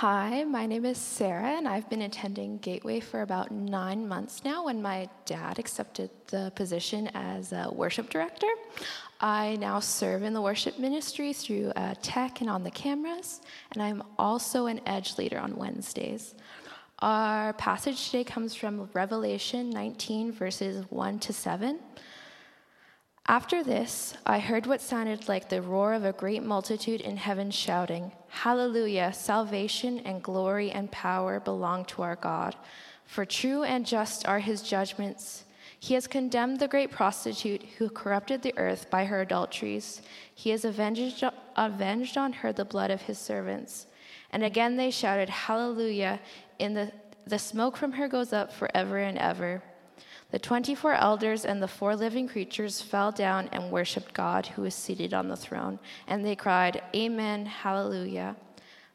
Hi, my name is Sarah, and I've been attending Gateway for about nine months now when my dad accepted the position as a worship director. I now serve in the worship ministry through uh, tech and on the cameras, and I'm also an edge leader on Wednesdays. Our passage today comes from Revelation 19, verses 1 to 7. After this, I heard what sounded like the roar of a great multitude in heaven shouting, Hallelujah! Salvation and glory and power belong to our God. For true and just are his judgments. He has condemned the great prostitute who corrupted the earth by her adulteries. He has avenged, avenged on her the blood of his servants. And again they shouted, Hallelujah! In the, the smoke from her goes up forever and ever. The 24 elders and the four living creatures fell down and worshiped God who is seated on the throne, and they cried, Amen, Hallelujah.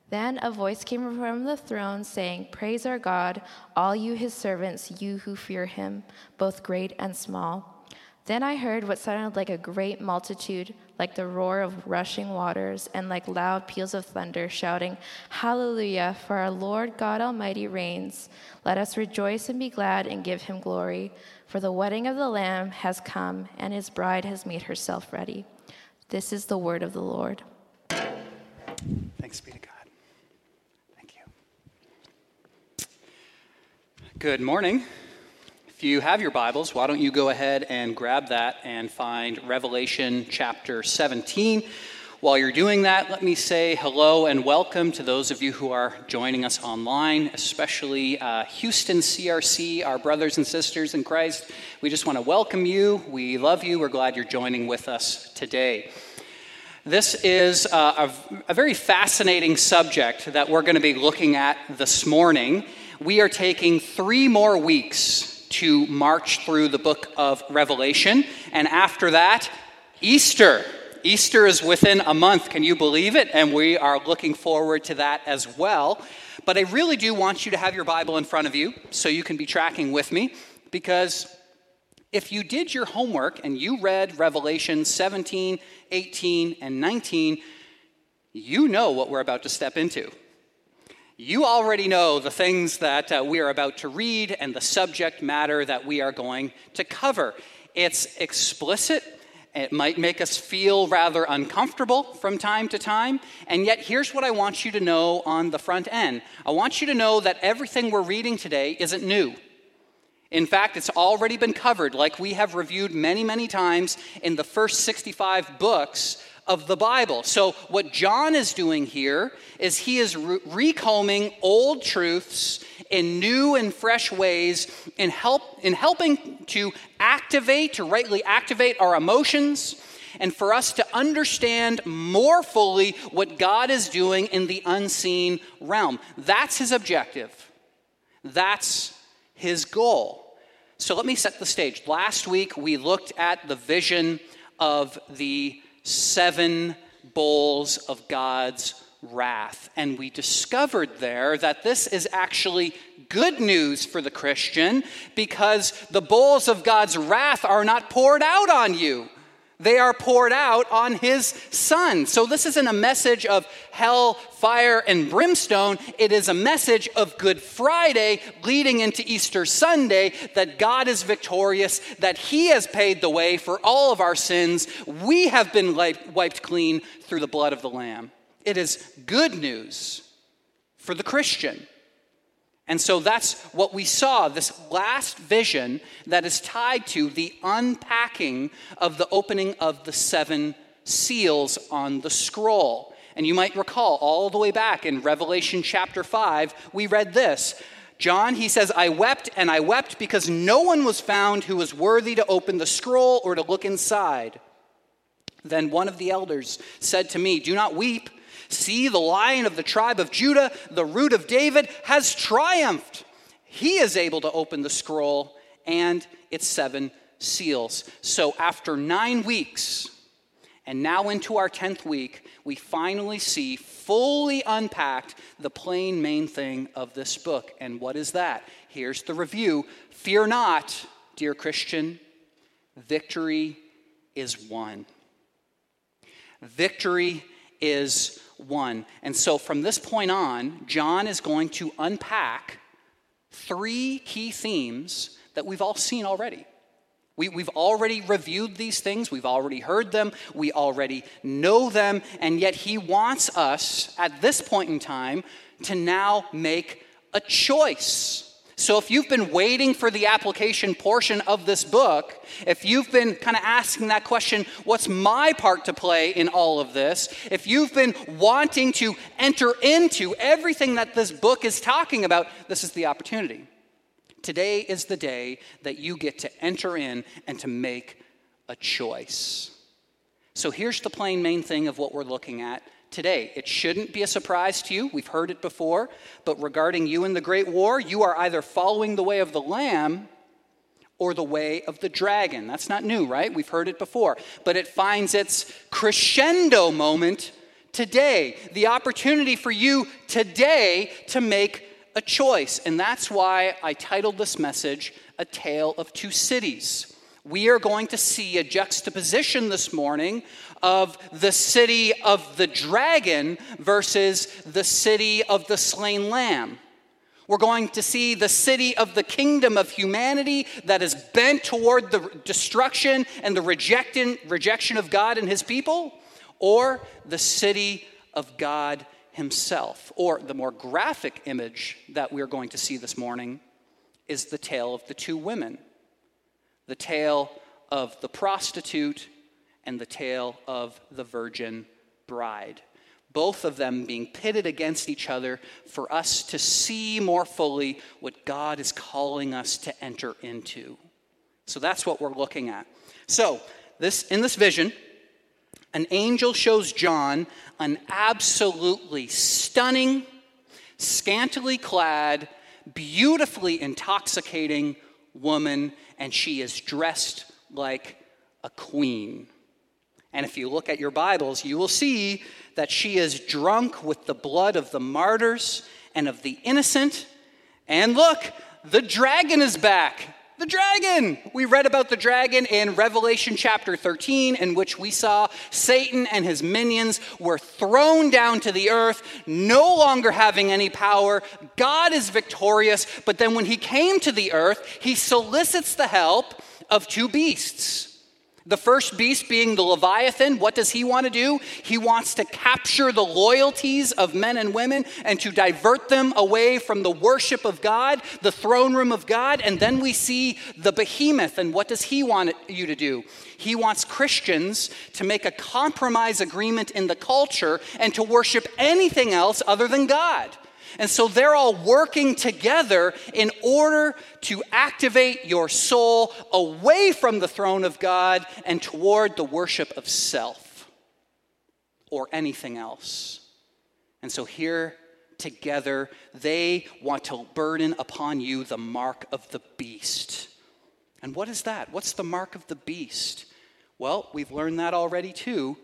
Then a voice came from the throne saying, Praise our God, all you his servants, you who fear him, both great and small. Then I heard what sounded like a great multitude, like the roar of rushing waters, and like loud peals of thunder, shouting, Hallelujah, for our Lord God Almighty reigns. Let us rejoice and be glad and give him glory. For the wedding of the Lamb has come, and his bride has made herself ready. This is the word of the Lord. Thanks be to God. Thank you. Good morning. If you have your Bibles, why don't you go ahead and grab that and find Revelation chapter 17. While you're doing that, let me say hello and welcome to those of you who are joining us online, especially uh, Houston CRC, our brothers and sisters in Christ. We just want to welcome you. We love you. We're glad you're joining with us today. This is uh, a, a very fascinating subject that we're going to be looking at this morning. We are taking three more weeks to march through the book of Revelation. And after that, Easter. Easter is within a month. Can you believe it? And we are looking forward to that as well. But I really do want you to have your Bible in front of you so you can be tracking with me because if you did your homework and you read Revelation 17, 18, and 19, you know what we're about to step into. You already know the things that uh, we are about to read and the subject matter that we are going to cover. It's explicit. It might make us feel rather uncomfortable from time to time. And yet, here's what I want you to know on the front end I want you to know that everything we're reading today isn't new. In fact, it's already been covered, like we have reviewed many, many times in the first 65 books of the Bible. So, what John is doing here is he is re- recombing old truths in new and fresh ways in, help, in helping to activate, to rightly activate our emotions, and for us to understand more fully what God is doing in the unseen realm. That's his objective, that's his goal. So, let me set the stage. Last week, we looked at the vision of the seven bowls of God's wrath. And we discovered there that this is actually good news for the Christian because the bowls of God's wrath are not poured out on you they are poured out on his son. So, this isn't a message of hell, fire, and brimstone. It is a message of Good Friday leading into Easter Sunday that God is victorious, that he has paid the way for all of our sins. We have been wiped clean through the blood of the Lamb. It is good news for the Christian. And so that's what we saw this last vision that is tied to the unpacking of the opening of the seven seals on the scroll. And you might recall all the way back in Revelation chapter 5, we read this. John, he says, I wept and I wept because no one was found who was worthy to open the scroll or to look inside. Then one of the elders said to me, Do not weep. See, the lion of the tribe of Judah, the root of David, has triumphed. He is able to open the scroll and its seven seals. So, after nine weeks, and now into our 10th week, we finally see fully unpacked the plain main thing of this book. And what is that? Here's the review Fear not, dear Christian, victory is won. Victory is one. And so from this point on, John is going to unpack three key themes that we've all seen already. We, we've already reviewed these things, we've already heard them, we already know them, and yet he wants us at this point in time to now make a choice. So, if you've been waiting for the application portion of this book, if you've been kind of asking that question, what's my part to play in all of this? If you've been wanting to enter into everything that this book is talking about, this is the opportunity. Today is the day that you get to enter in and to make a choice. So, here's the plain main thing of what we're looking at today. It shouldn't be a surprise to you. We've heard it before. But regarding you in the Great War, you are either following the way of the Lamb or the way of the dragon. That's not new, right? We've heard it before. But it finds its crescendo moment today. The opportunity for you today to make a choice. And that's why I titled this message, A Tale of Two Cities. We are going to see a juxtaposition this morning of the city of the dragon versus the city of the slain lamb. We're going to see the city of the kingdom of humanity that is bent toward the destruction and the rejection, rejection of God and his people, or the city of God himself. Or the more graphic image that we're going to see this morning is the tale of the two women the tale of the prostitute and the tale of the virgin bride. Both of them being pitted against each other for us to see more fully what God is calling us to enter into. So that's what we're looking at. So, this, in this vision, an angel shows John an absolutely stunning, scantily clad, beautifully intoxicating woman, and she is dressed like a queen. And if you look at your Bibles, you will see that she is drunk with the blood of the martyrs and of the innocent. And look, the dragon is back. The dragon! We read about the dragon in Revelation chapter 13, in which we saw Satan and his minions were thrown down to the earth, no longer having any power. God is victorious, but then when he came to the earth, he solicits the help of two beasts. The first beast being the Leviathan, what does he want to do? He wants to capture the loyalties of men and women and to divert them away from the worship of God, the throne room of God. And then we see the behemoth, and what does he want you to do? He wants Christians to make a compromise agreement in the culture and to worship anything else other than God. And so they're all working together in order to activate your soul away from the throne of God and toward the worship of self or anything else. And so here together, they want to burden upon you the mark of the beast. And what is that? What's the mark of the beast? Well, we've learned that already too.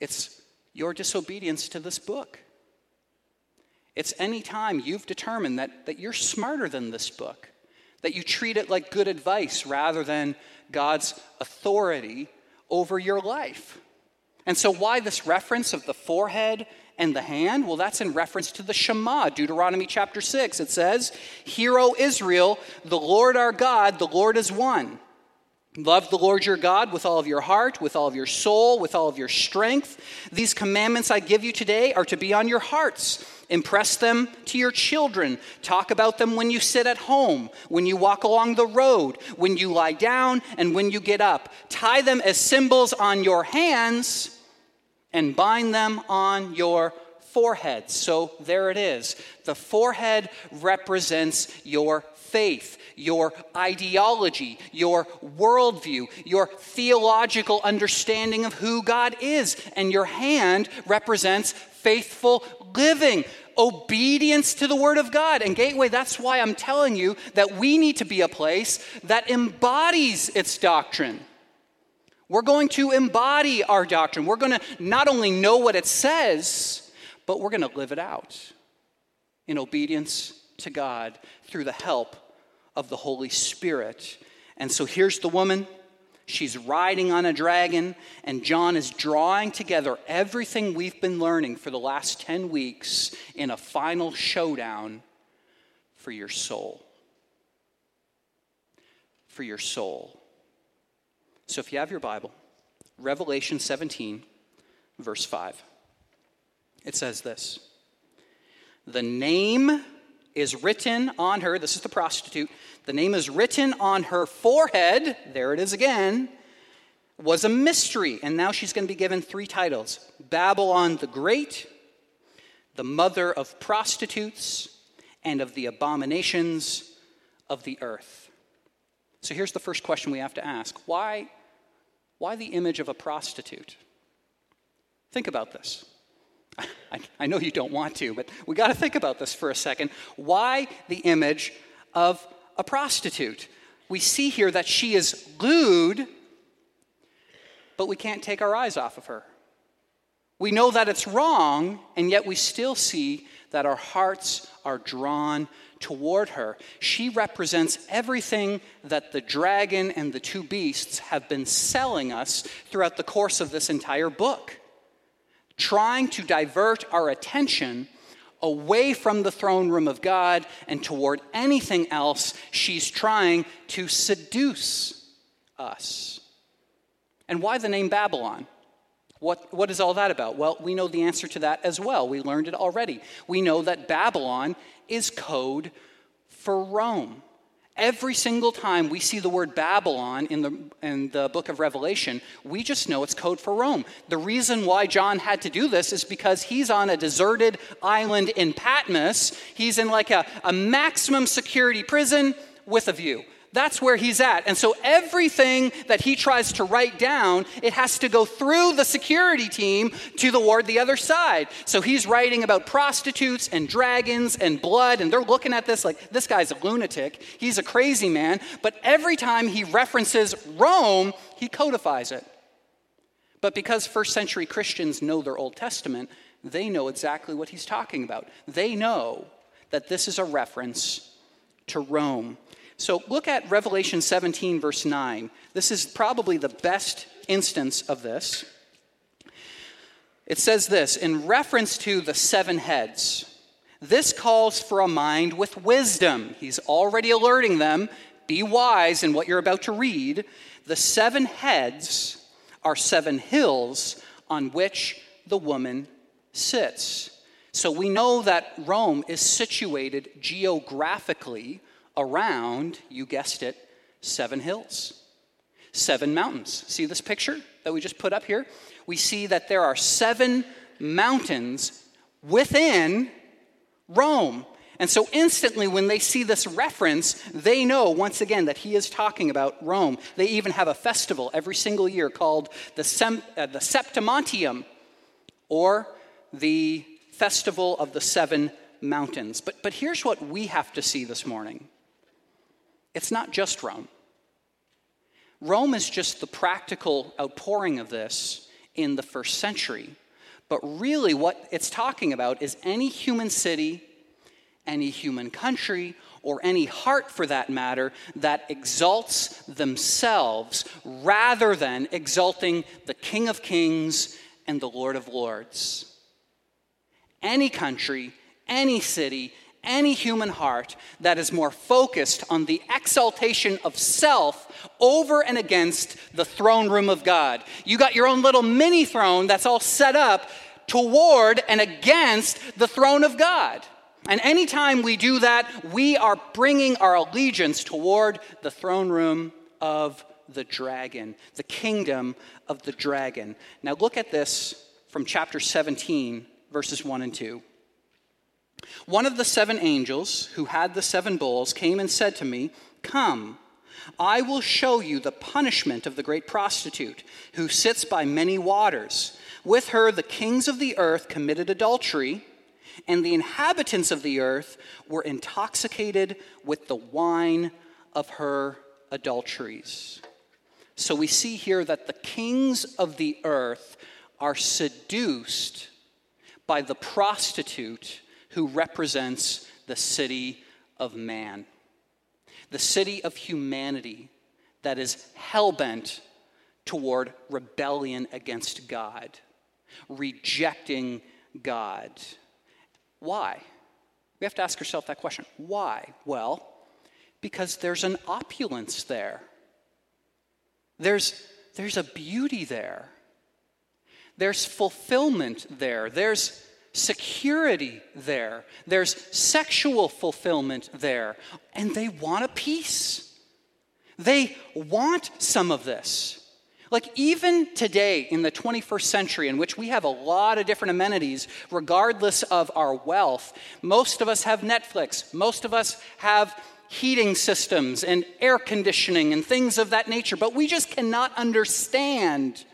It's your disobedience to this book. It's any time you've determined that, that you're smarter than this book, that you treat it like good advice rather than God's authority over your life. And so, why this reference of the forehead and the hand? Well, that's in reference to the Shema, Deuteronomy chapter 6. It says, Hear, O Israel, the Lord our God, the Lord is one. Love the Lord your God with all of your heart, with all of your soul, with all of your strength. These commandments I give you today are to be on your hearts. Impress them to your children. Talk about them when you sit at home, when you walk along the road, when you lie down, and when you get up. Tie them as symbols on your hands and bind them on your forehead. So there it is. The forehead represents your faith, your ideology, your worldview, your theological understanding of who God is. And your hand represents faithful living, obedience to the Word of God. And Gateway, that's why I'm telling you that we need to be a place that embodies its doctrine. We're going to embody our doctrine. We're going to not only know what it says, but we're going to live it out in obedience to God through the help of the Holy Spirit. And so here's the woman. She's riding on a dragon, and John is drawing together everything we've been learning for the last 10 weeks in a final showdown for your soul. For your soul. So if you have your Bible, Revelation 17, verse 5, it says this The name is written on her, this is the prostitute, the name is written on her forehead, there it is again, was a mystery. And now she's going to be given three titles Babylon the Great, the mother of prostitutes, and of the abominations of the earth. So here's the first question we have to ask why, why the image of a prostitute? Think about this. I, I know you don't want to, but we got to think about this for a second. Why the image of a prostitute? We see here that she is lewd, but we can't take our eyes off of her. We know that it's wrong, and yet we still see that our hearts are drawn toward her. She represents everything that the dragon and the two beasts have been selling us throughout the course of this entire book trying to divert our attention away from the throne room of God and toward anything else. She's trying to seduce us. And why the name Babylon? What, what is all that about? Well, we know the answer to that as well. We learned it already. We know that Babylon is code for Rome. Every single time we see the word Babylon in the, in the book of Revelation, we just know it's code for Rome. The reason why John had to do this is because he's on a deserted island in Patmos. He's in like a, a maximum security prison with a view. That's where he's at. And so everything that he tries to write down, it has to go through the security team to the ward the other side. So he's writing about prostitutes and dragons and blood, and they're looking at this like this guy's a lunatic. He's a crazy man. But every time he references Rome, he codifies it. But because first century Christians know their Old Testament, they know exactly what he's talking about. They know that this is a reference to Rome. So look at Revelation 17, verse 9. This is probably the best instance of this. It says this in reference to the seven heads. This calls for a mind with wisdom. He's already alerting them be wise in what you're about to read. The seven heads are seven hills on which the woman sits. So we know that Rome is situated geographically around, you guessed it, seven hills, seven mountains. See this picture that we just put up here? We see that there are seven mountains within Rome. And so instantly, when they see this reference, they know once again that he is talking about Rome. They even have a festival every single year called the, Sem- uh, the Septimontium, or the Festival of the Seven Mountains. But, but here's what we have to see this morning it's not just Rome. Rome is just the practical outpouring of this in the first century. But really, what it's talking about is any human city, any human country, or any heart for that matter that exalts themselves rather than exalting the King of Kings and the Lord of Lords. Any country, any city, any human heart that is more focused on the exaltation of self over and against the throne room of God. You got your own little mini throne that's all set up toward and against the throne of God. And anytime we do that, we are bringing our allegiance toward the throne room of the dragon, the kingdom of the dragon. Now, look at this from chapter 17, verses 1 and 2. One of the seven angels who had the seven bowls came and said to me, Come, I will show you the punishment of the great prostitute who sits by many waters. With her, the kings of the earth committed adultery, and the inhabitants of the earth were intoxicated with the wine of her adulteries. So we see here that the kings of the earth are seduced by the prostitute who represents the city of man, the city of humanity that is hell bent toward rebellion against God, rejecting God. Why? We have to ask ourselves that question. Why? Well, because there's an opulence there. There's, there's a beauty there. There's fulfillment there. There's security there. There's sexual fulfillment there. And they want a piece. They want some of this. Like, even today in the 21st century, in which we have a lot of different amenities, regardless of our wealth, most of us have Netflix, most of us have heating systems and air conditioning and things of that nature, but we just cannot understand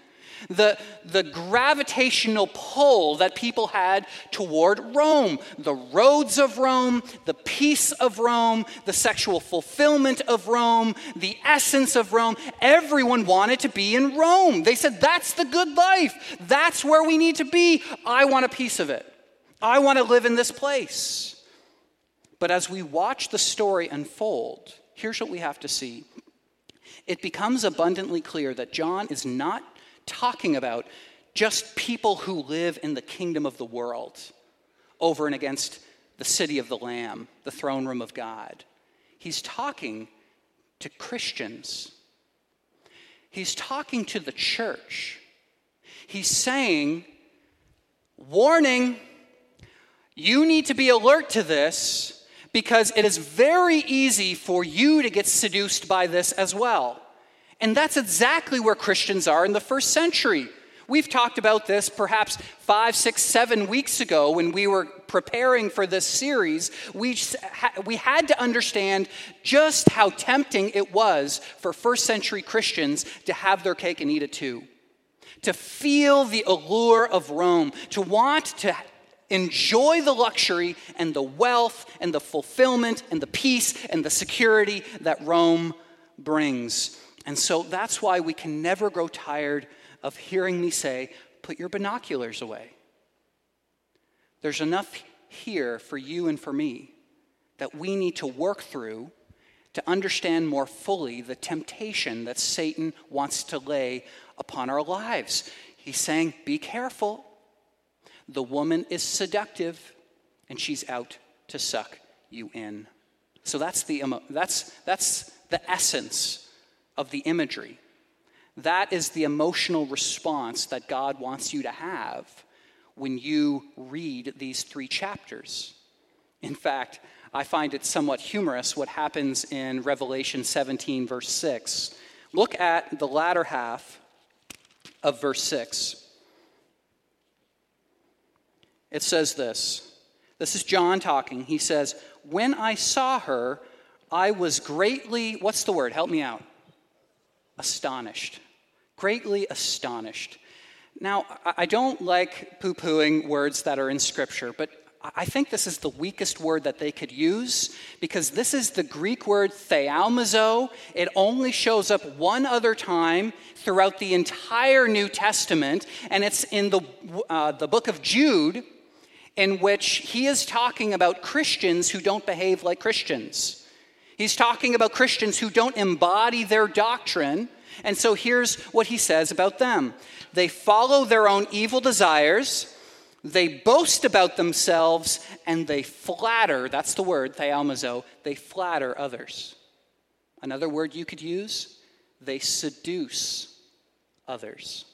the, the gravitational pull that people had toward Rome, the roads of Rome, the peace of Rome, the sexual fulfillment of Rome, the essence of Rome. Everyone wanted to be in Rome. They said, That's the good life. That's where we need to be. I want a piece of it. I want to live in this place. But as we watch the story unfold, here's what we have to see. It becomes abundantly clear that John is not talking about just people who live in the kingdom of the world over and against the city of the Lamb, the throne room of God. He's talking to Christians. He's talking to the church. He's saying, Warning, you need to be alert to this because it is very easy for you to get seduced by this as well. And that's exactly where Christians are in the first century. We've talked about this perhaps five, six, seven weeks ago when we were preparing for this series. We, we had to understand just how tempting it was for first century Christians to have their cake and eat it too. To feel the allure of Rome, to want to enjoy the luxury and the wealth and the fulfillment and the peace and the security that Rome brings. And so that's why we can never grow tired of hearing me say, put your binoculars away. There's enough here for you and for me that we need to work through to understand more fully the temptation that Satan wants to lay upon our lives. He's saying, Be careful. The woman is seductive and she's out to suck you in. So that's the, that's, that's the essence of the imagery. That is the emotional response that God wants you to have when you read these three chapters. In fact, I find it somewhat humorous what happens in Revelation 17, verse 6. Look at the latter half of verse 6. It says this. This is John talking. He says, When I saw her, I was greatly, what's the word? Help me out astonished, greatly astonished. Now, I don't like poo pooing words that are in Scripture, but I think this is the weakest word that they could use because this is the Greek word thaumazo. It only shows up one other time throughout the entire New Testament, and it's in the, uh, the book of Jude, in which he is talking about Christians who don't behave like Christians. He's talking about Christians who don't embody their doctrine. And so here's what he says about them they follow their own evil desires, they boast about themselves, and they flatter that's the word, thaumazo they flatter others. Another word you could use, they seduce others.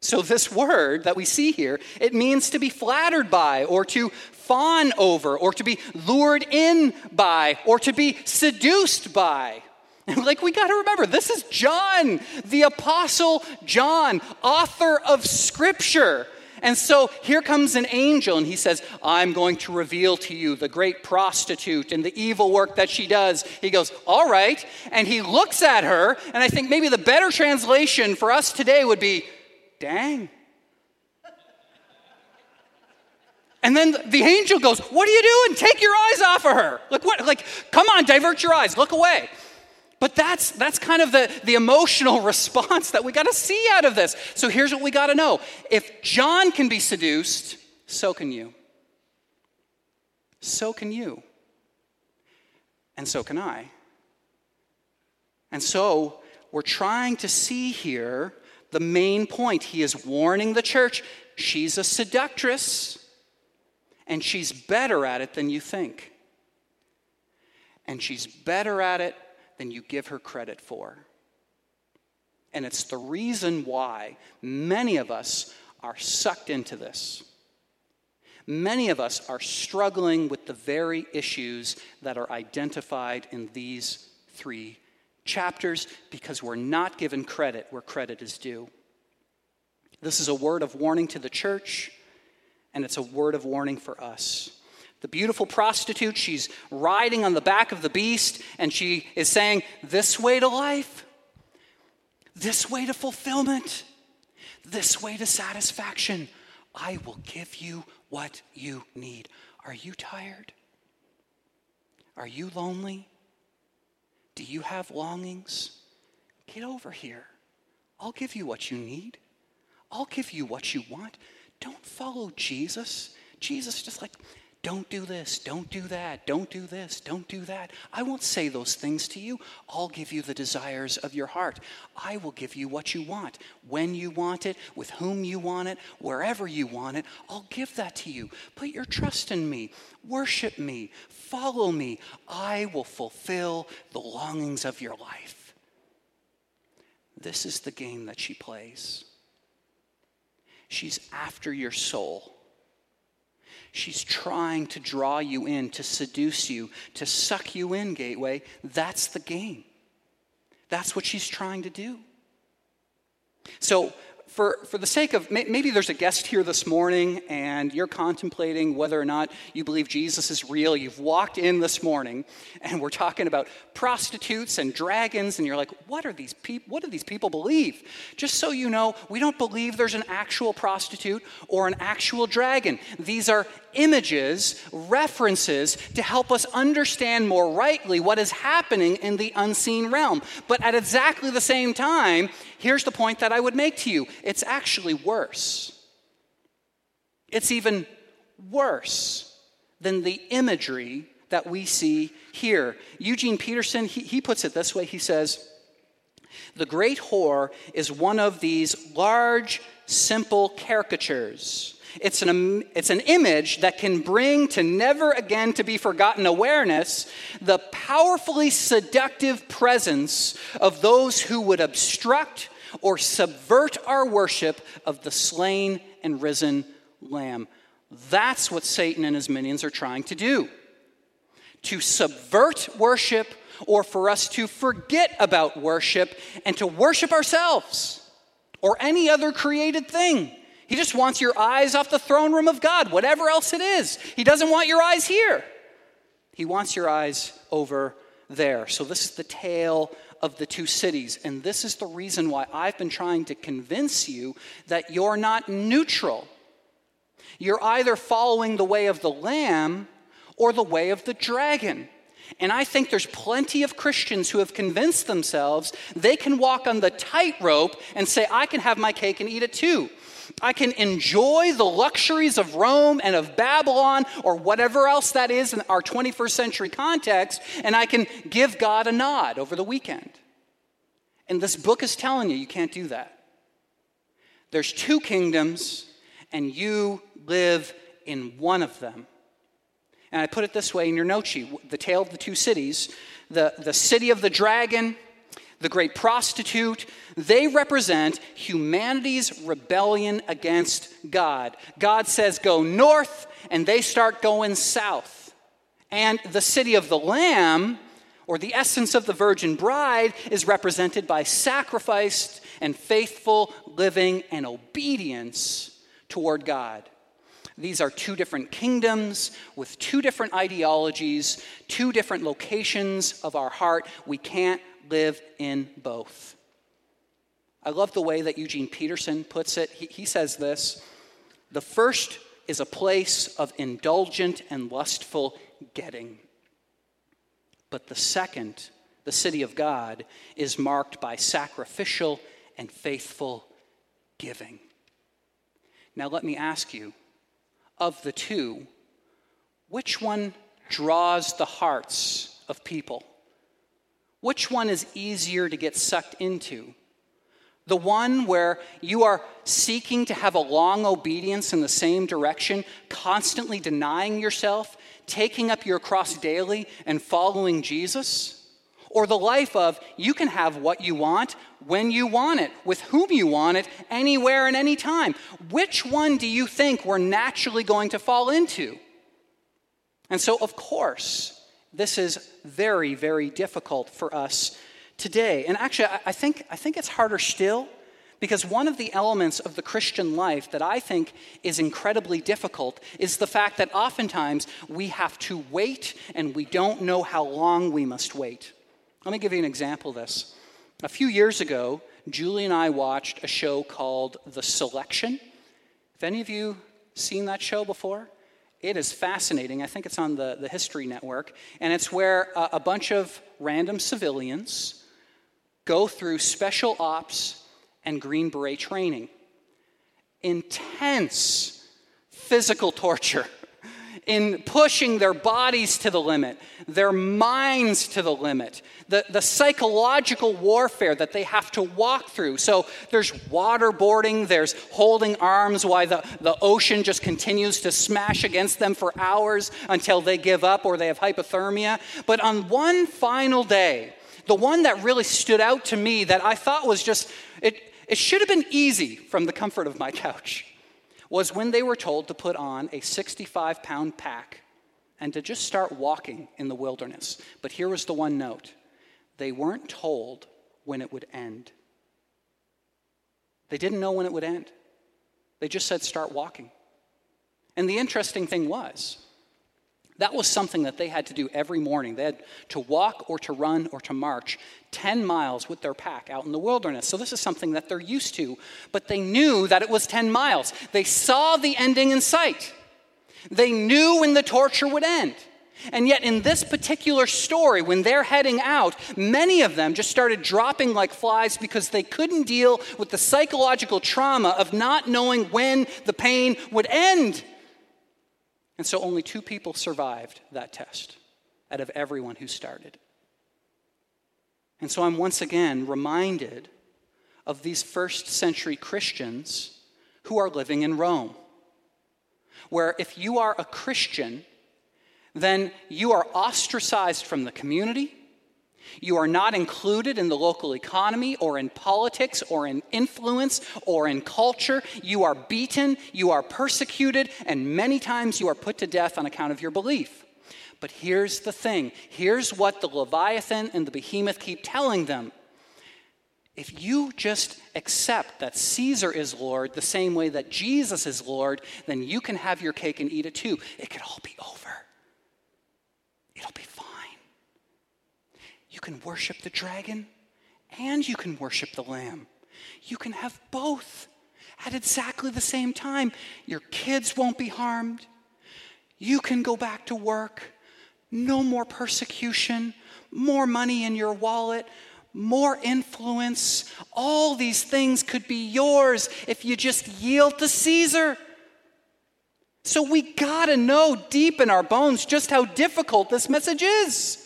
So, this word that we see here, it means to be flattered by, or to fawn over, or to be lured in by, or to be seduced by. Like, we got to remember, this is John, the Apostle John, author of Scripture. And so here comes an angel, and he says, I'm going to reveal to you the great prostitute and the evil work that she does. He goes, All right. And he looks at her, and I think maybe the better translation for us today would be, Dang. And then the angel goes, What are you doing? Take your eyes off of her. Like, what? Like, come on, divert your eyes, look away. But that's, that's kind of the, the emotional response that we got to see out of this. So here's what we got to know if John can be seduced, so can you. So can you. And so can I. And so we're trying to see here the main point. He is warning the church she's a seductress, and she's better at it than you think. And she's better at it than you give her credit for. And it's the reason why many of us are sucked into this. Many of us are struggling with the very issues that are identified in these three chapters because we're not given credit where credit is due. This is a word of warning to the church, and it's a word of warning for us. The beautiful prostitute, she's riding on the back of the beast, and she is saying, This way to life, this way to fulfillment, this way to satisfaction. I will give you what you need. Are you tired? Are you lonely? Do you have longings? Get over here. I'll give you what you need. I'll give you what you want. Don't follow Jesus. Jesus just like, don't do this, don't do that, don't do this, don't do that. I won't say those things to you. I'll give you the desires of your heart. I will give you what you want, when you want it, with whom you want it, wherever you want it. I'll give that to you. Put your trust in me, worship me, follow me. I will fulfill the longings of your life. This is the game that she plays. She's after your soul. She's trying to draw you in, to seduce you, to suck you in, Gateway. That's the game. That's what she's trying to do. So, for, for the sake of maybe there's a guest here this morning and you're contemplating whether or not you believe Jesus is real. You've walked in this morning and we're talking about prostitutes and dragons, and you're like, what are these people? What do these people believe? Just so you know, we don't believe there's an actual prostitute or an actual dragon. These are images, references to help us understand more rightly what is happening in the unseen realm. But at exactly the same time, here's the point that I would make to you it's actually worse. It's even worse than the imagery that we see here. Eugene Peterson, he, he puts it this way he says, The great whore is one of these large, simple caricatures. It's an, it's an image that can bring to never again to be forgotten awareness the powerfully seductive presence of those who would obstruct or subvert our worship of the slain and risen Lamb. That's what Satan and his minions are trying to do to subvert worship or for us to forget about worship and to worship ourselves or any other created thing. He just wants your eyes off the throne room of God, whatever else it is. He doesn't want your eyes here. He wants your eyes over there. So, this is the tale of the two cities. And this is the reason why I've been trying to convince you that you're not neutral. You're either following the way of the lamb or the way of the dragon. And I think there's plenty of Christians who have convinced themselves they can walk on the tightrope and say, I can have my cake and eat it too. I can enjoy the luxuries of Rome and of Babylon or whatever else that is in our 21st century context, and I can give God a nod over the weekend. And this book is telling you you can't do that. There's two kingdoms, and you live in one of them. And I put it this way in your sheet the tale of the two cities the, the city of the dragon, the great prostitute, they represent humanity's rebellion against God. God says, go north, and they start going south. And the city of the Lamb, or the essence of the virgin bride, is represented by sacrificed and faithful living and obedience toward God. These are two different kingdoms with two different ideologies, two different locations of our heart. We can't live in both. I love the way that Eugene Peterson puts it. He, he says this The first is a place of indulgent and lustful getting, but the second, the city of God, is marked by sacrificial and faithful giving. Now, let me ask you of the two, which one draws the hearts of people? Which one is easier to get sucked into? The one where you are seeking to have a long obedience in the same direction, constantly denying yourself, taking up your cross daily, and following Jesus? Or the life of you can have what you want when you want it, with whom you want it, anywhere and anytime. Which one do you think we're naturally going to fall into? And so, of course, this is very, very difficult for us today. And actually, I think, I think it's harder still because one of the elements of the Christian life that I think is incredibly difficult is the fact that oftentimes we have to wait and we don't know how long we must wait. Let me give you an example of this. A few years ago, Julie and I watched a show called The Selection. Have any of you seen that show before? It is fascinating. I think it's on the, the History Network. And it's where a, a bunch of random civilians go through special ops and Green Beret training. Intense physical torture in pushing their bodies to the limit, their minds to the limit, the, the psychological warfare that they have to walk through. So there's waterboarding, there's holding arms while the, the ocean just continues to smash against them for hours until they give up or they have hypothermia. But on one final day, the one that really stood out to me that I thought was just, it, it should have been easy from the comfort of my couch was when they were told to put on a 65 pound pack and to just start walking in the wilderness. But here was the one note they weren't told when it would end. They didn't know when it would end. They just said, start walking. And the interesting thing was, that was something that they had to do every morning. They had to walk or to run or to march 10 miles with their pack out in the wilderness. So this is something that they're used to, but they knew that it was 10 miles. They saw the ending in sight. They knew when the torture would end. And yet, in this particular story, when they're heading out, many of them just started dropping like flies because they couldn't deal with the psychological trauma of not knowing when the pain would end. And so only two people survived that test out of everyone who started. And so I'm once again reminded of these first century Christians who are living in Rome, where if you are a Christian, then you are ostracized from the community. You are not included in the local economy or in politics or in influence or in culture. You are beaten, you are persecuted, and many times you are put to death on account of your belief. But here's the thing here's what the Leviathan and the behemoth keep telling them. If you just accept that Caesar is Lord the same way that Jesus is Lord, then you can have your cake and eat it too. It could all be over. It'll be you can worship the dragon and you can worship the lamb. You can have both at exactly the same time. Your kids won't be harmed. You can go back to work. No more persecution, more money in your wallet, more influence. All these things could be yours if you just yield to Caesar. So we gotta know deep in our bones just how difficult this message is.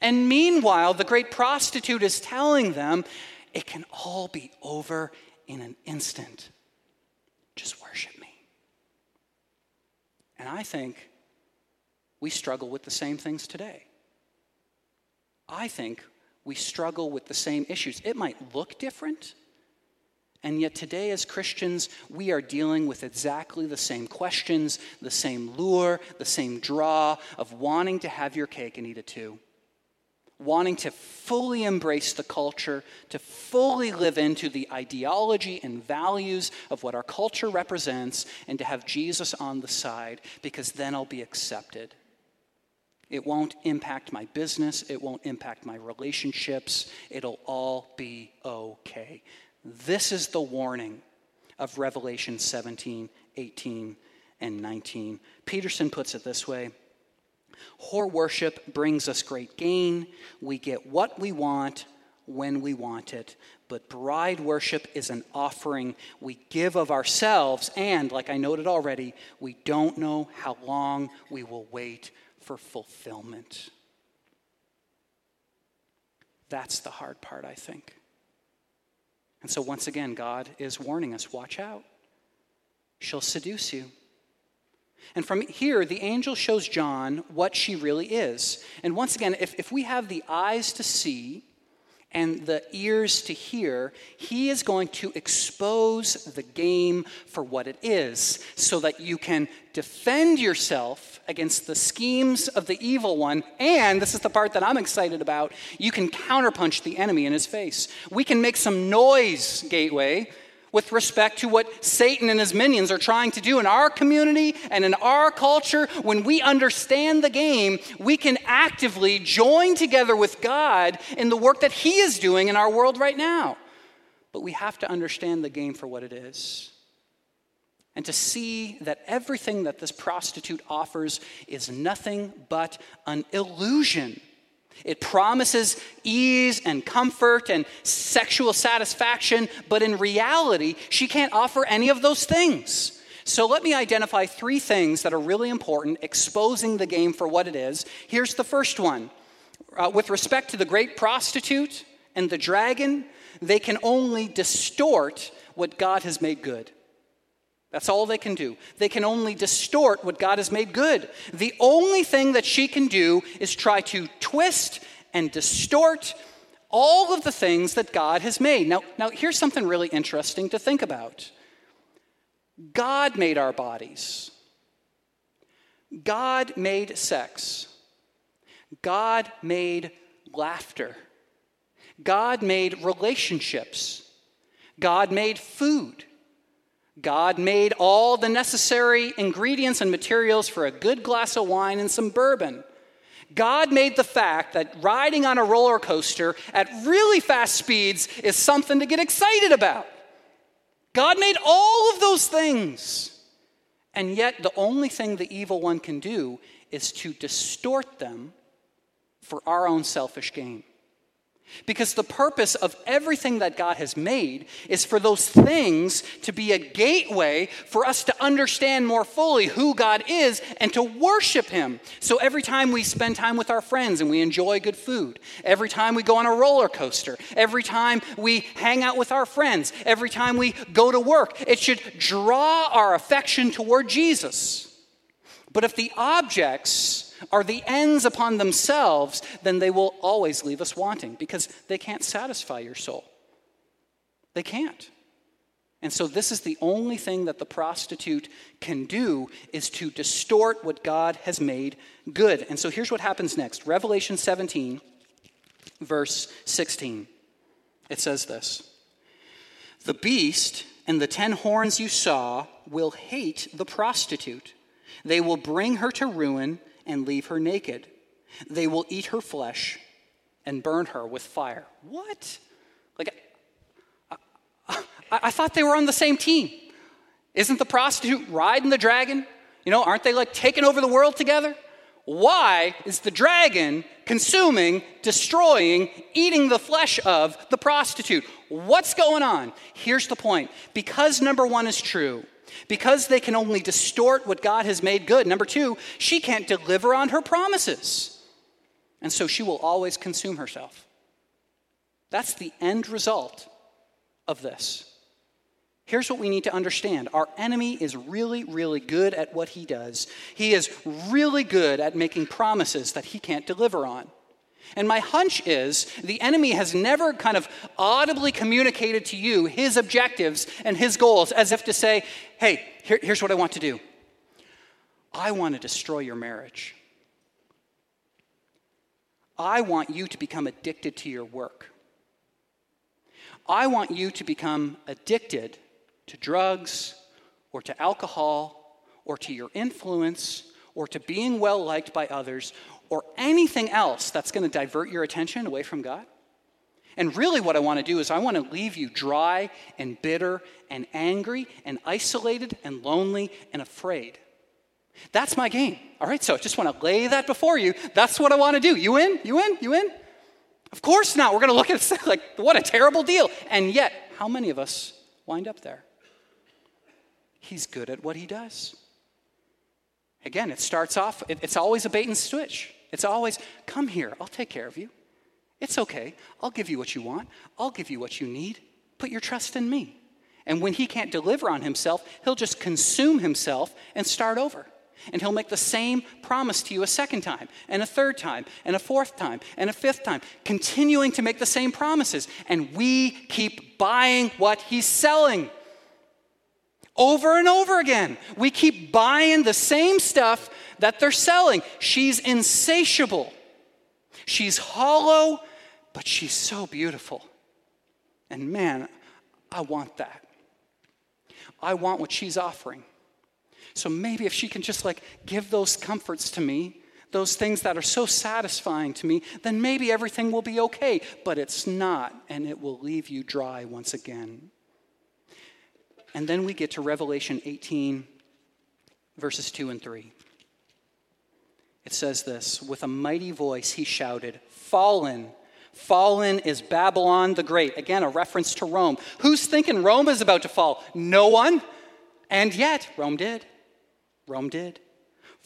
And meanwhile, the great prostitute is telling them it can all be over in an instant. Just worship me. And I think we struggle with the same things today. I think we struggle with the same issues. It might look different, and yet today, as Christians, we are dealing with exactly the same questions, the same lure, the same draw of wanting to have your cake and eat it too wanting to fully embrace the culture, to fully live into the ideology and values of what our culture represents, and to have Jesus on the side, because then I'll be accepted. It won't impact my business, it won't impact my relationships, it'll all be okay. This is the warning of Revelation 17, 18, and 19. Peterson puts it this way. Whore worship brings us great gain. We get what we want when we want it. But bride worship is an offering we give of ourselves, and like I noted already, we don't know how long we will wait for fulfillment. That's the hard part, I think. And so, once again, God is warning us watch out. She'll seduce you. And from here, the angel shows John what she really is. And once again, if, if we have the eyes to see and the ears to hear, he is going to expose the game for what it is so that you can defend yourself against the schemes of the evil one. And this is the part that I'm excited about you can counterpunch the enemy in his face. We can make some noise, Gateway with respect to what Satan and his minions are trying to do in our community and in our culture, when we understand the game, we can actively join together with God in the work that He is doing in our world right now. But we have to understand the game for what it is. And to see that everything that this prostitute offers is nothing but an illusion it promises ease and comfort and sexual satisfaction, but in reality, she can't offer any of those things. So let me identify three things that are really important, exposing the game for what it is. Here's the first one. Uh, with respect to the great prostitute and the dragon, they can only distort what God has made good. That's all they can do. They can only distort what God has made good. The only thing that she can do is try to twist and distort all of the things that God has made. Now, now here's something really interesting to think about God made our bodies, God made sex, God made laughter, God made relationships, God made food. God made all the necessary ingredients and materials for a good glass of wine and some bourbon. God made the fact that riding on a roller coaster at really fast speeds is something to get excited about. God made all of those things. And yet, the only thing the evil one can do is to distort them for our own selfish gain. Because the purpose of everything that God has made is for those things to be a gateway for us to understand more fully who God is and to worship Him. So every time we spend time with our friends and we enjoy good food, every time we go on a roller coaster, every time we hang out with our friends, every time we go to work, it should draw our affection toward Jesus. But if the objects are the ends upon themselves, then they will always leave us wanting because they can't satisfy your soul. They can't. And so this is the only thing that the prostitute can do is to distort what God has made good. And so here's what happens next. Revelation 17 verse 16. It says this. The beast and the ten horns you saw will hate the prostitute. They will bring her to ruin and leave her naked. They will eat her flesh and burn her with fire. What? Like, I, I, I thought they were on the same team. Isn't the prostitute riding the dragon? You know, aren't they like taking over the world together? Why is the dragon consuming, destroying, eating the flesh of the prostitute? What's going on? Here's the point because number one is true, because they can only distort what God has made good. Number two, she can't deliver on her promises. And so she will always consume herself. That's the end result of this. Here's what we need to understand our enemy is really, really good at what he does. He is really good at making promises that he can't deliver on. And my hunch is the enemy has never kind of audibly communicated to you his objectives and his goals as if to say, hey, here, here's what I want to do I want to destroy your marriage. I want you to become addicted to your work. I want you to become addicted to drugs or to alcohol or to your influence or to being well liked by others or anything else that's going to divert your attention away from God. And really, what I want to do is I want to leave you dry and bitter and angry and isolated and lonely and afraid. That's my game. All right, so I just want to lay that before you. That's what I want to do. You in? You in? You in? Of course not. We're going to look at it like, what a terrible deal. And yet, how many of us wind up there? He's good at what he does. Again, it starts off, it's always a bait and switch. It's always, come here, I'll take care of you. It's okay. I'll give you what you want, I'll give you what you need. Put your trust in me. And when he can't deliver on himself, he'll just consume himself and start over. And he'll make the same promise to you a second time, and a third time, and a fourth time, and a fifth time, continuing to make the same promises. And we keep buying what he's selling over and over again. We keep buying the same stuff that they're selling. She's insatiable, she's hollow, but she's so beautiful. And man, I want that. I want what she's offering. So maybe if she can just like give those comforts to me, those things that are so satisfying to me, then maybe everything will be okay. But it's not, and it will leave you dry once again. And then we get to Revelation 18, verses 2 and 3. It says this With a mighty voice, he shouted, Fallen! Fallen is Babylon the Great. Again, a reference to Rome. Who's thinking Rome is about to fall? No one. And yet, Rome did. Rome did.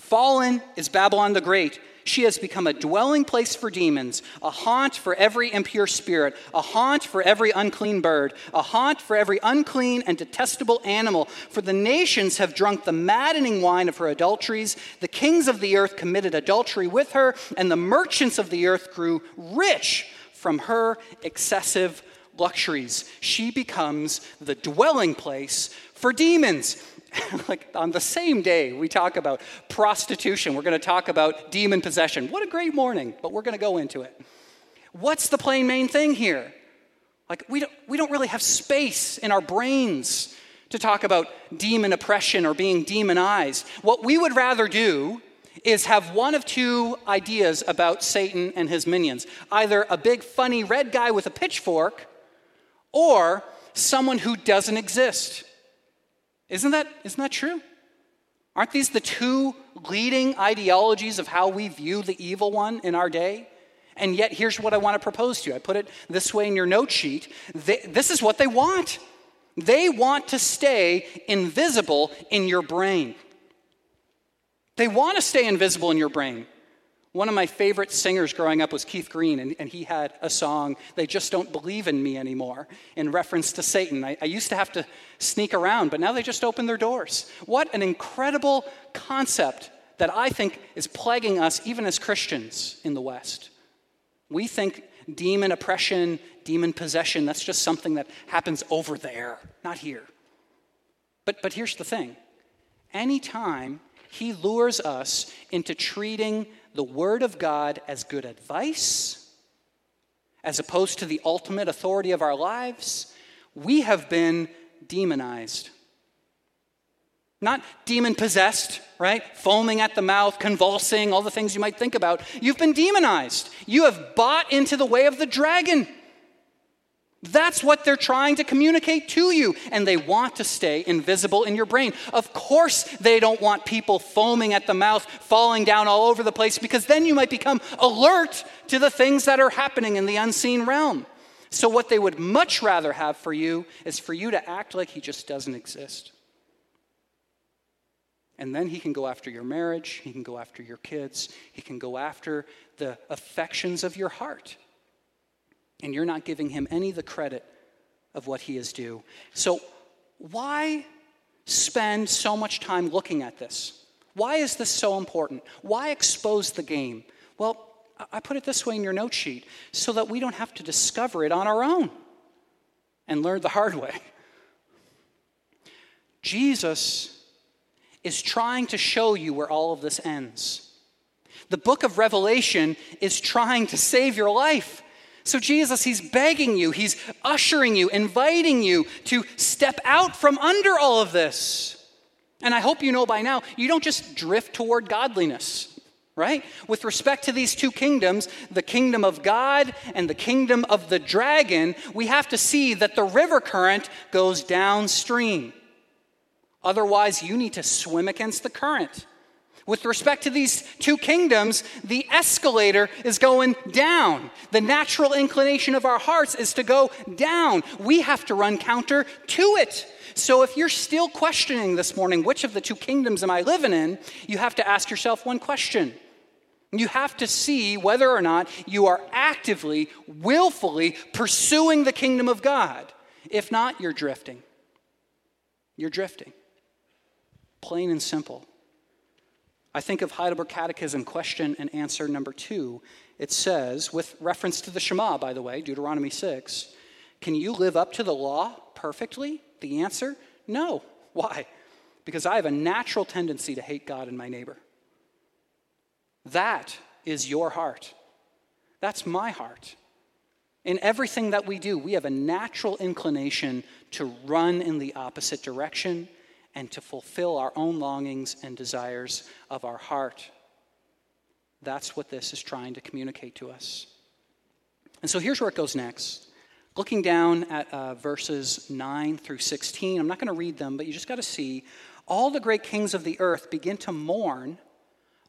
Fallen is Babylon the Great. She has become a dwelling place for demons, a haunt for every impure spirit, a haunt for every unclean bird, a haunt for every unclean and detestable animal. For the nations have drunk the maddening wine of her adulteries. The kings of the earth committed adultery with her, and the merchants of the earth grew rich from her excessive luxuries. She becomes the dwelling place for demons. like on the same day we talk about prostitution, we're going to talk about demon possession. What a great morning, but we're going to go into it. What's the plain main thing here? Like, we don't, we don't really have space in our brains to talk about demon oppression or being demonized. What we would rather do is have one of two ideas about Satan and his minions either a big, funny red guy with a pitchfork or someone who doesn't exist. Isn't that, isn't that true? Aren't these the two leading ideologies of how we view the evil one in our day? And yet, here's what I want to propose to you. I put it this way in your note sheet. They, this is what they want. They want to stay invisible in your brain. They want to stay invisible in your brain. One of my favorite singers growing up was Keith Green, and, and, he had a song, They Just Don't Believe in Me Anymore, in reference to Satan. I, I used to have to sneak around, but now they just open their doors. What an incredible concept that I think is plaguing us, even as Christians in the West. We think demon oppression, demon possession, that's just something that happens over there, not here. But, but here's the thing anytime he lures us into treating the Word of God as good advice, as opposed to the ultimate authority of our lives, we have been demonized. Not demon possessed, right? Foaming at the mouth, convulsing, all the things you might think about. You've been demonized. You have bought into the way of the dragon. That's what they're trying to communicate to you, and they want to stay invisible in your brain. Of course, they don't want people foaming at the mouth, falling down all over the place, because then you might become alert to the things that are happening in the unseen realm. So, what they would much rather have for you is for you to act like he just doesn't exist. And then he can go after your marriage, he can go after your kids, he can go after the affections of your heart and you're not giving him any of the credit of what he is due. So, why spend so much time looking at this? Why is this so important? Why expose the game? Well, I put it this way in your note sheet so that we don't have to discover it on our own and learn the hard way. Jesus is trying to show you where all of this ends. The book of Revelation is trying to save your life. So, Jesus, He's begging you, He's ushering you, inviting you to step out from under all of this. And I hope you know by now, you don't just drift toward godliness, right? With respect to these two kingdoms, the kingdom of God and the kingdom of the dragon, we have to see that the river current goes downstream. Otherwise, you need to swim against the current. With respect to these two kingdoms, the escalator is going down. The natural inclination of our hearts is to go down. We have to run counter to it. So if you're still questioning this morning, which of the two kingdoms am I living in, you have to ask yourself one question You have to see whether or not you are actively, willfully pursuing the kingdom of God. If not, you're drifting. You're drifting. Plain and simple. I think of Heidelberg Catechism question and answer number two. It says, with reference to the Shema, by the way, Deuteronomy 6, can you live up to the law perfectly? The answer, no. Why? Because I have a natural tendency to hate God and my neighbor. That is your heart. That's my heart. In everything that we do, we have a natural inclination to run in the opposite direction and to fulfill our own longings and desires of our heart. That's what this is trying to communicate to us. And so here's where it goes next. Looking down at uh, verses 9 through 16, I'm not going to read them, but you just got to see all the great kings of the earth begin to mourn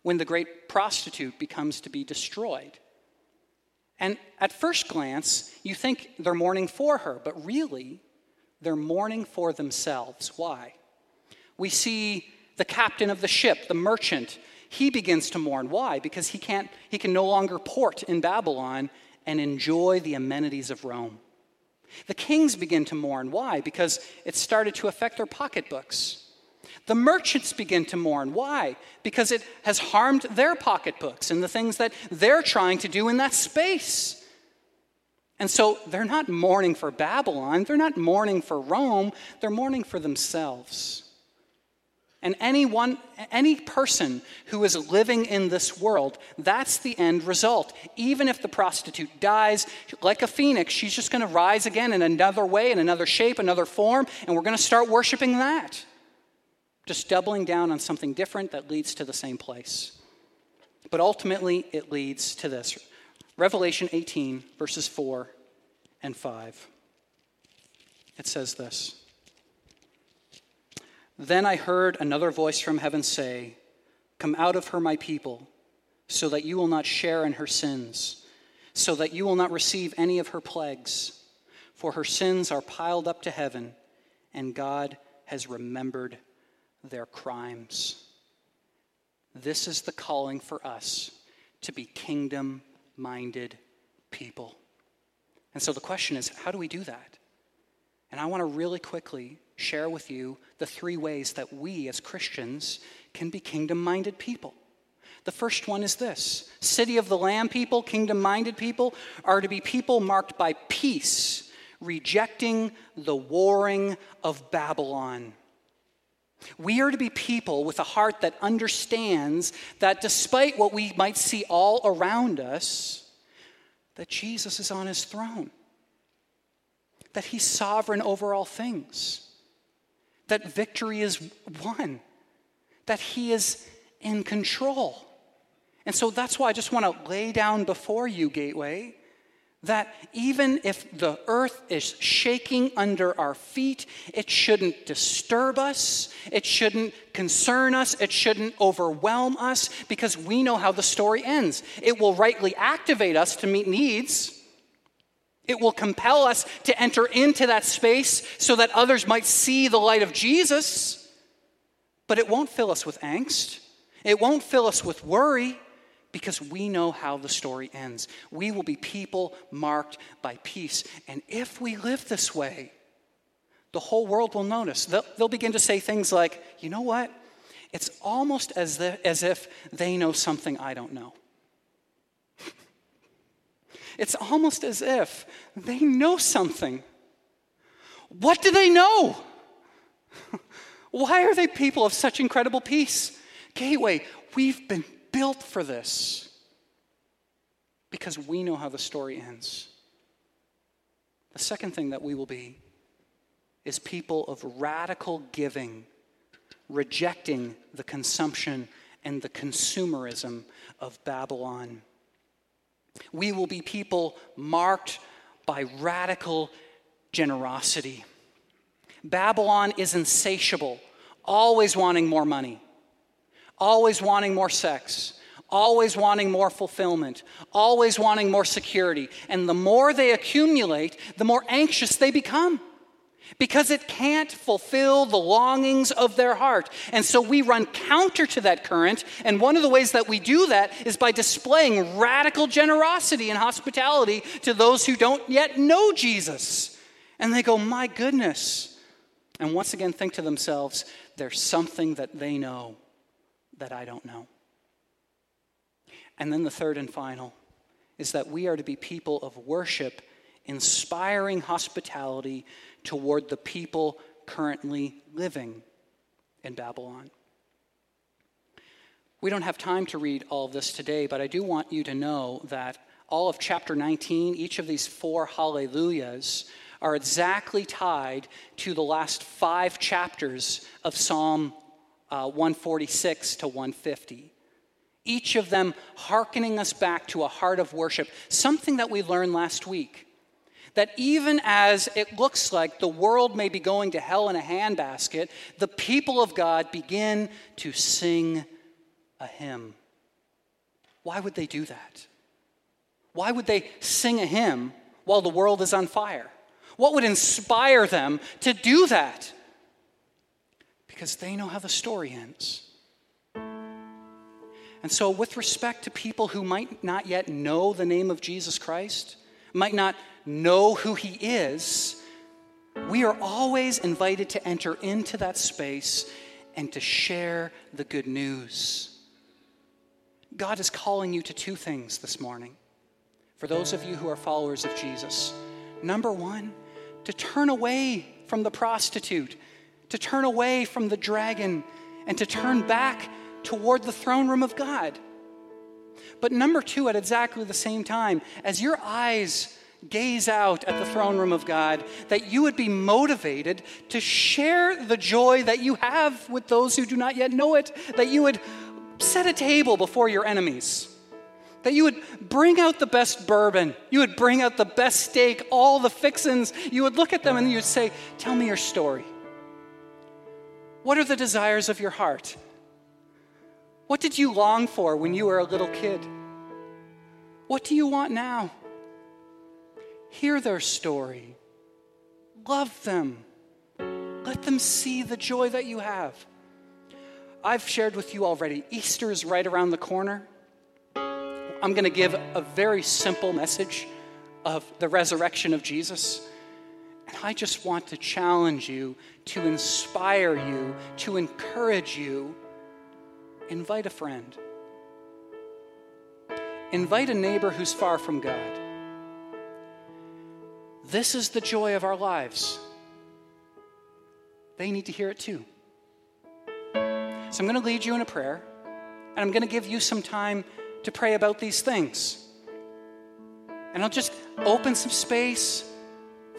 when the great prostitute becomes to be destroyed. And at first glance, you think they're mourning for her, but really, they're mourning for themselves. Why? We see the captain of the ship, the merchant, he begins to mourn. Why? Because he, can't, he can no longer port in Babylon and enjoy the amenities of Rome. The kings begin to mourn. Why? Because it started to affect their pocketbooks. The merchants begin to mourn. Why? Because it has harmed their pocketbooks and the things that they're trying to do in that space. And so they're not mourning for Babylon, they're not mourning for Rome, they're mourning for themselves. And anyone, any person who is living in this world, that's the end result. Even if the prostitute dies, like a phoenix, she's just going to rise again in another way, in another shape, another form, and we're going to start worshiping that just doubling down on something different that leads to the same place. But ultimately, it leads to this Revelation 18, verses 4 and 5. It says this Then I heard another voice from heaven say, Come out of her, my people, so that you will not share in her sins, so that you will not receive any of her plagues. For her sins are piled up to heaven, and God has remembered their crimes. This is the calling for us to be kingdom minded people. And so the question is how do we do that? I want to really quickly share with you the three ways that we as Christians can be kingdom minded people. The first one is this City of the Lamb people, kingdom minded people, are to be people marked by peace, rejecting the warring of Babylon. We are to be people with a heart that understands that despite what we might see all around us, that Jesus is on his throne, that he's sovereign over all things, that victory is won, that he is in control. And so that's why I just want to lay down before you, Gateway, that even if the earth is shaking under our feet, it shouldn't disturb us, it shouldn't concern us, it shouldn't overwhelm us, because we know how the story ends. It will rightly activate us to meet needs. It will compel us to enter into that space so that others might see the light of Jesus, but it won't fill us with angst. It won't fill us with worry because we know how the story ends. We will be people marked by peace. And if we live this way, the whole world will notice. They'll, they'll begin to say things like, you know what? It's almost as, as if they know something I don't know. It's almost as if they know something. What do they know? Why are they people of such incredible peace? Gateway, we've been built for this because we know how the story ends. The second thing that we will be is people of radical giving, rejecting the consumption and the consumerism of Babylon. We will be people marked by radical generosity. Babylon is insatiable, always wanting more money always wanting more sex, always wanting more fulfillment, always wanting more security. And the more they accumulate, the more anxious they become. Because it can't fulfill the longings of their heart. And so we run counter to that current. And one of the ways that we do that is by displaying radical generosity and hospitality to those who don't yet know Jesus. And they go, My goodness. And once again, think to themselves, There's something that they know that I don't know. And then the third and final is that we are to be people of worship, inspiring hospitality toward the people currently living in Babylon. We don't have time to read all of this today, but I do want you to know that all of chapter 19, each of these four hallelujahs, are exactly tied to the last five chapters of Psalm uh, 146 to 150. Each of them hearkening us back to a heart of worship, something that we learned last week that even as it looks like the world may be going to hell in a handbasket, the people of God begin to sing a hymn. Why would they do that? Why would they sing a hymn while the world is on fire? What would inspire them to do that? Because they know how the story ends. And so, with respect to people who might not yet know the name of Jesus Christ, might not know who He is, we are always invited to enter into that space and to share the good news. God is calling you to two things this morning. For those of you who are followers of Jesus, number one, to turn away from the prostitute, to turn away from the dragon, and to turn back toward the throne room of God. But number two, at exactly the same time, as your eyes gaze out at the throne room of God, that you would be motivated to share the joy that you have with those who do not yet know it, that you would set a table before your enemies. That you would bring out the best bourbon, you would bring out the best steak, all the fixins. You would look at them and you'd say, Tell me your story. What are the desires of your heart? What did you long for when you were a little kid? What do you want now? Hear their story. Love them. Let them see the joy that you have. I've shared with you already, Easter is right around the corner. I'm going to give a very simple message of the resurrection of Jesus. And I just want to challenge you, to inspire you, to encourage you. Invite a friend. Invite a neighbor who's far from God. This is the joy of our lives. They need to hear it too. So I'm going to lead you in a prayer, and I'm going to give you some time to pray about these things. And I'll just open some space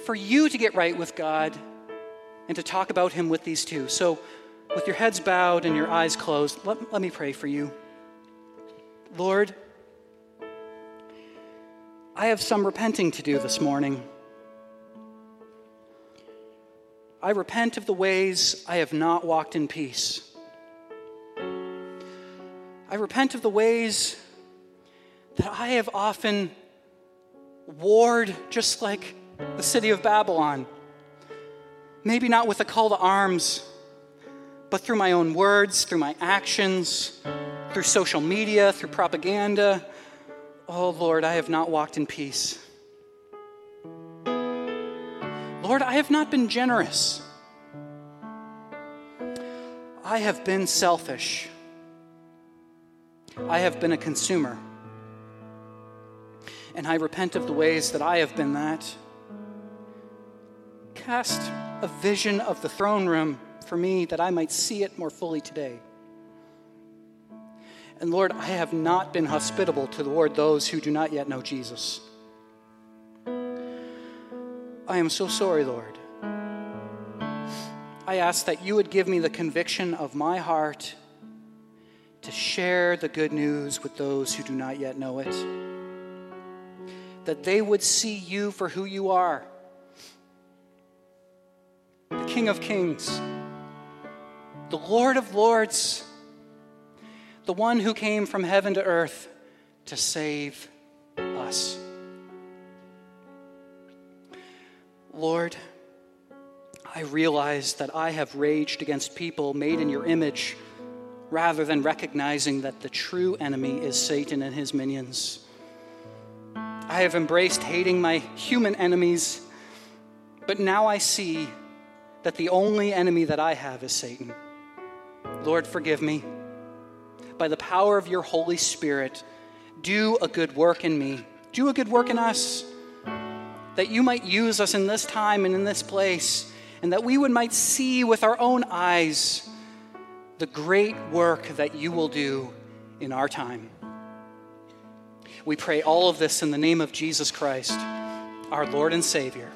for you to get right with God and to talk about Him with these two. So, with your heads bowed and your eyes closed, let, let me pray for you. Lord, I have some repenting to do this morning. I repent of the ways I have not walked in peace. I repent of the ways that I have often warred just like the city of Babylon. Maybe not with a call to arms, but through my own words, through my actions, through social media, through propaganda. Oh Lord, I have not walked in peace. Lord, I have not been generous. I have been selfish. I have been a consumer. And I repent of the ways that I have been that. Cast a vision of the throne room for me that I might see it more fully today. And Lord, I have not been hospitable toward those who do not yet know Jesus. I am so sorry, Lord. I ask that you would give me the conviction of my heart to share the good news with those who do not yet know it. That they would see you for who you are the King of Kings, the Lord of Lords, the one who came from heaven to earth to save us. Lord, I realize that I have raged against people made in your image rather than recognizing that the true enemy is Satan and his minions. I have embraced hating my human enemies, but now I see that the only enemy that I have is Satan. Lord, forgive me. By the power of your Holy Spirit, do a good work in me, do a good work in us, that you might use us in this time and in this place, and that we would might see with our own eyes the great work that you will do in our time. We pray all of this in the name of Jesus Christ, our Lord and Savior.